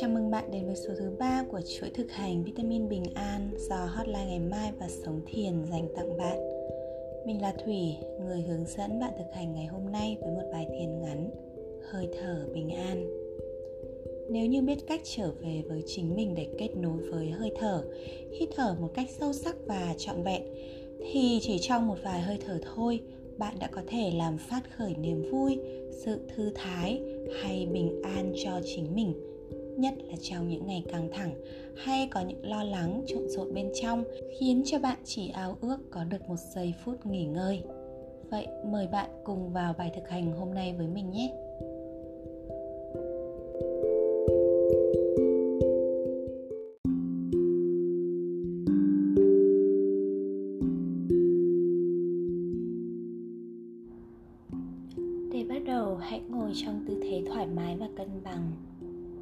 Chào mừng bạn đến với số thứ ba của chuỗi thực hành vitamin bình an do Hotline ngày mai và Sống Thiền dành tặng bạn. Mình là Thủy, người hướng dẫn bạn thực hành ngày hôm nay với một bài thiền ngắn Hơi thở bình an. Nếu như biết cách trở về với chính mình để kết nối với hơi thở, hít thở một cách sâu sắc và trọn vẹn, thì chỉ trong một vài hơi thở thôi, bạn đã có thể làm phát khởi niềm vui, sự thư thái hay bình an cho chính mình nhất là trong những ngày căng thẳng hay có những lo lắng trộn rộn bên trong, khiến cho bạn chỉ ao ước có được một giây phút nghỉ ngơi. Vậy mời bạn cùng vào bài thực hành hôm nay với mình nhé.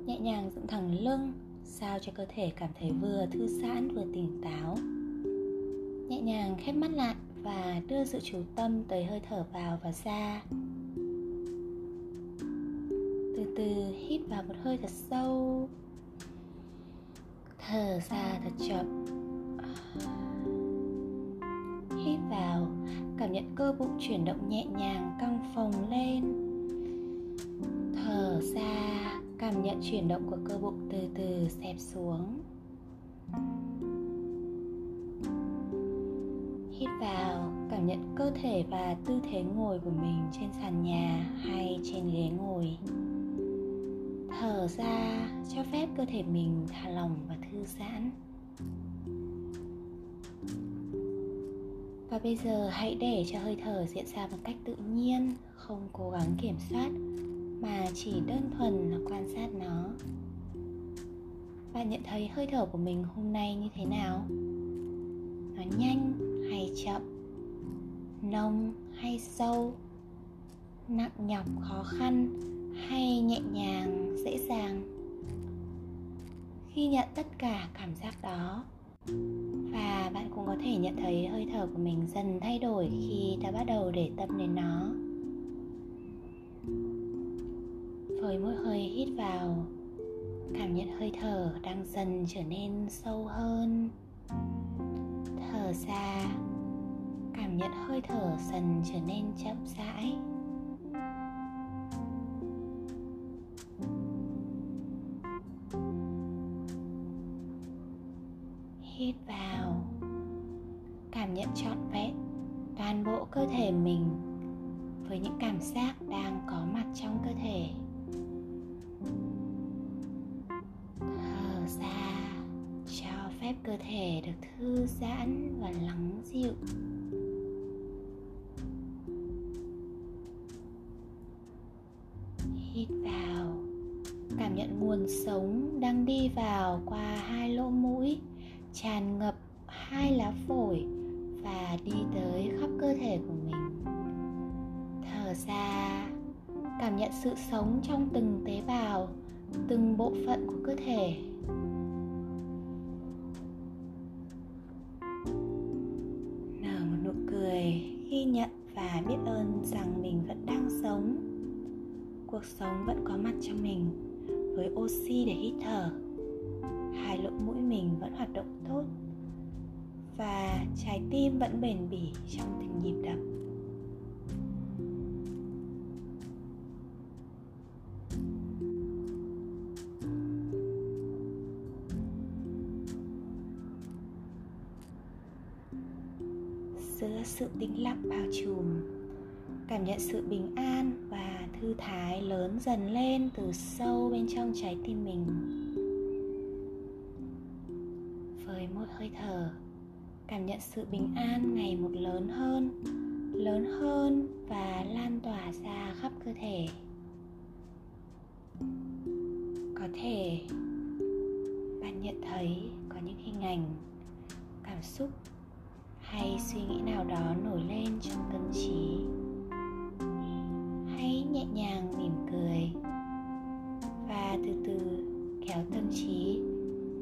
Nhẹ nhàng dựng thẳng lưng, sao cho cơ thể cảm thấy vừa thư giãn vừa tỉnh táo. Nhẹ nhàng khép mắt lại và đưa sự chú tâm tới hơi thở vào và ra. Từ từ hít vào một hơi thật sâu. Thở ra thật chậm. Hít vào, cảm nhận cơ bụng chuyển động nhẹ nhàng căng phồng lên thở ra, cảm nhận chuyển động của cơ bụng từ từ xẹp xuống. Hít vào, cảm nhận cơ thể và tư thế ngồi của mình trên sàn nhà hay trên ghế ngồi. Thở ra, cho phép cơ thể mình thả lỏng và thư giãn. Và bây giờ hãy để cho hơi thở diễn ra một cách tự nhiên, không cố gắng kiểm soát mà chỉ đơn thuần là quan sát nó. Bạn nhận thấy hơi thở của mình hôm nay như thế nào? Nó nhanh hay chậm? Nông hay sâu? Nặng nhọc, khó khăn hay nhẹ nhàng, dễ dàng? Khi nhận tất cả cảm giác đó, và bạn cũng có thể nhận thấy hơi thở của mình dần thay đổi khi ta bắt đầu để tâm đến nó. Với mỗi hơi hít vào. Cảm nhận hơi thở đang dần trở nên sâu hơn. Thở ra. Cảm nhận hơi thở dần trở nên chậm rãi. Hít vào. Cảm nhận trọn vẹn toàn bộ cơ thể mình với những cảm giác đang có mặt trong cơ thể thở ra, cho phép cơ thể được thư giãn và lắng dịu. Hít vào, cảm nhận nguồn sống đang đi vào qua hai lỗ mũi, tràn ngập hai lá phổi và đi tới khắp cơ thể của mình. Thở ra cảm nhận sự sống trong từng tế bào, từng bộ phận của cơ thể. Nở một nụ cười, ghi nhận và biết ơn rằng mình vẫn đang sống. Cuộc sống vẫn có mặt trong mình với oxy để hít thở. Hai lỗ mũi mình vẫn hoạt động tốt và trái tim vẫn bền bỉ trong từng nhịp đập. Giữa sự tĩnh lặng bao trùm. Cảm nhận sự bình an và thư thái lớn dần lên từ sâu bên trong trái tim mình. Với mỗi hơi thở, cảm nhận sự bình an ngày một lớn hơn lớn hơn và lan tỏa ra khắp cơ thể. Có thể, bạn nhận thấy có những hình ảnh, cảm xúc hay suy nghĩ nào đó nổi lên trong tâm trí. Hãy nhẹ nhàng mỉm cười và từ từ kéo tâm trí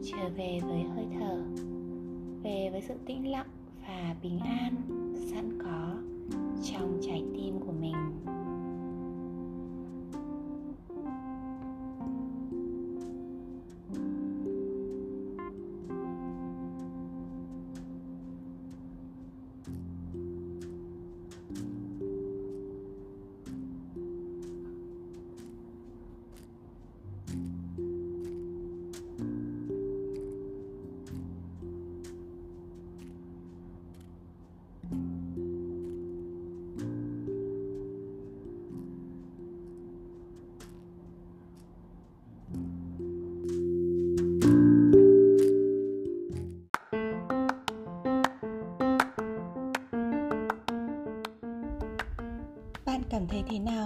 trở về với hơi thở, về với sự tĩnh lặng và bình an sẵn có trong trái tim của mình.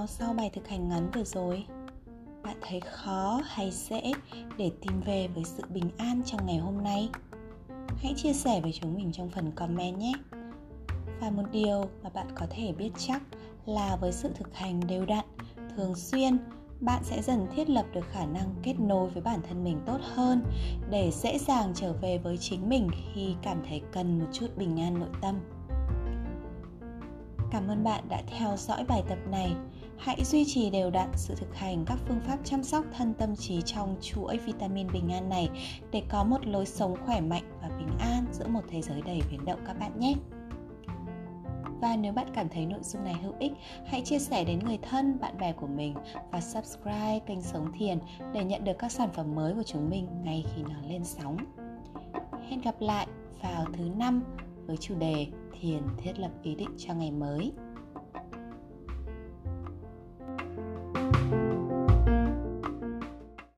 Nào sau bài thực hành ngắn vừa rồi? Bạn thấy khó hay dễ để tìm về với sự bình an trong ngày hôm nay? Hãy chia sẻ với chúng mình trong phần comment nhé. Và một điều mà bạn có thể biết chắc là với sự thực hành đều đặn, thường xuyên, bạn sẽ dần thiết lập được khả năng kết nối với bản thân mình tốt hơn để dễ dàng trở về với chính mình khi cảm thấy cần một chút bình an nội tâm. Cảm ơn bạn đã theo dõi bài tập này. Hãy duy trì đều đặn sự thực hành các phương pháp chăm sóc thân tâm trí trong chuỗi vitamin bình an này để có một lối sống khỏe mạnh và bình an giữa một thế giới đầy biến động các bạn nhé. Và nếu bạn cảm thấy nội dung này hữu ích, hãy chia sẻ đến người thân, bạn bè của mình và subscribe kênh Sống Thiền để nhận được các sản phẩm mới của chúng mình ngay khi nó lên sóng. Hẹn gặp lại vào thứ năm với chủ đề Thiền thiết lập ý định cho ngày mới.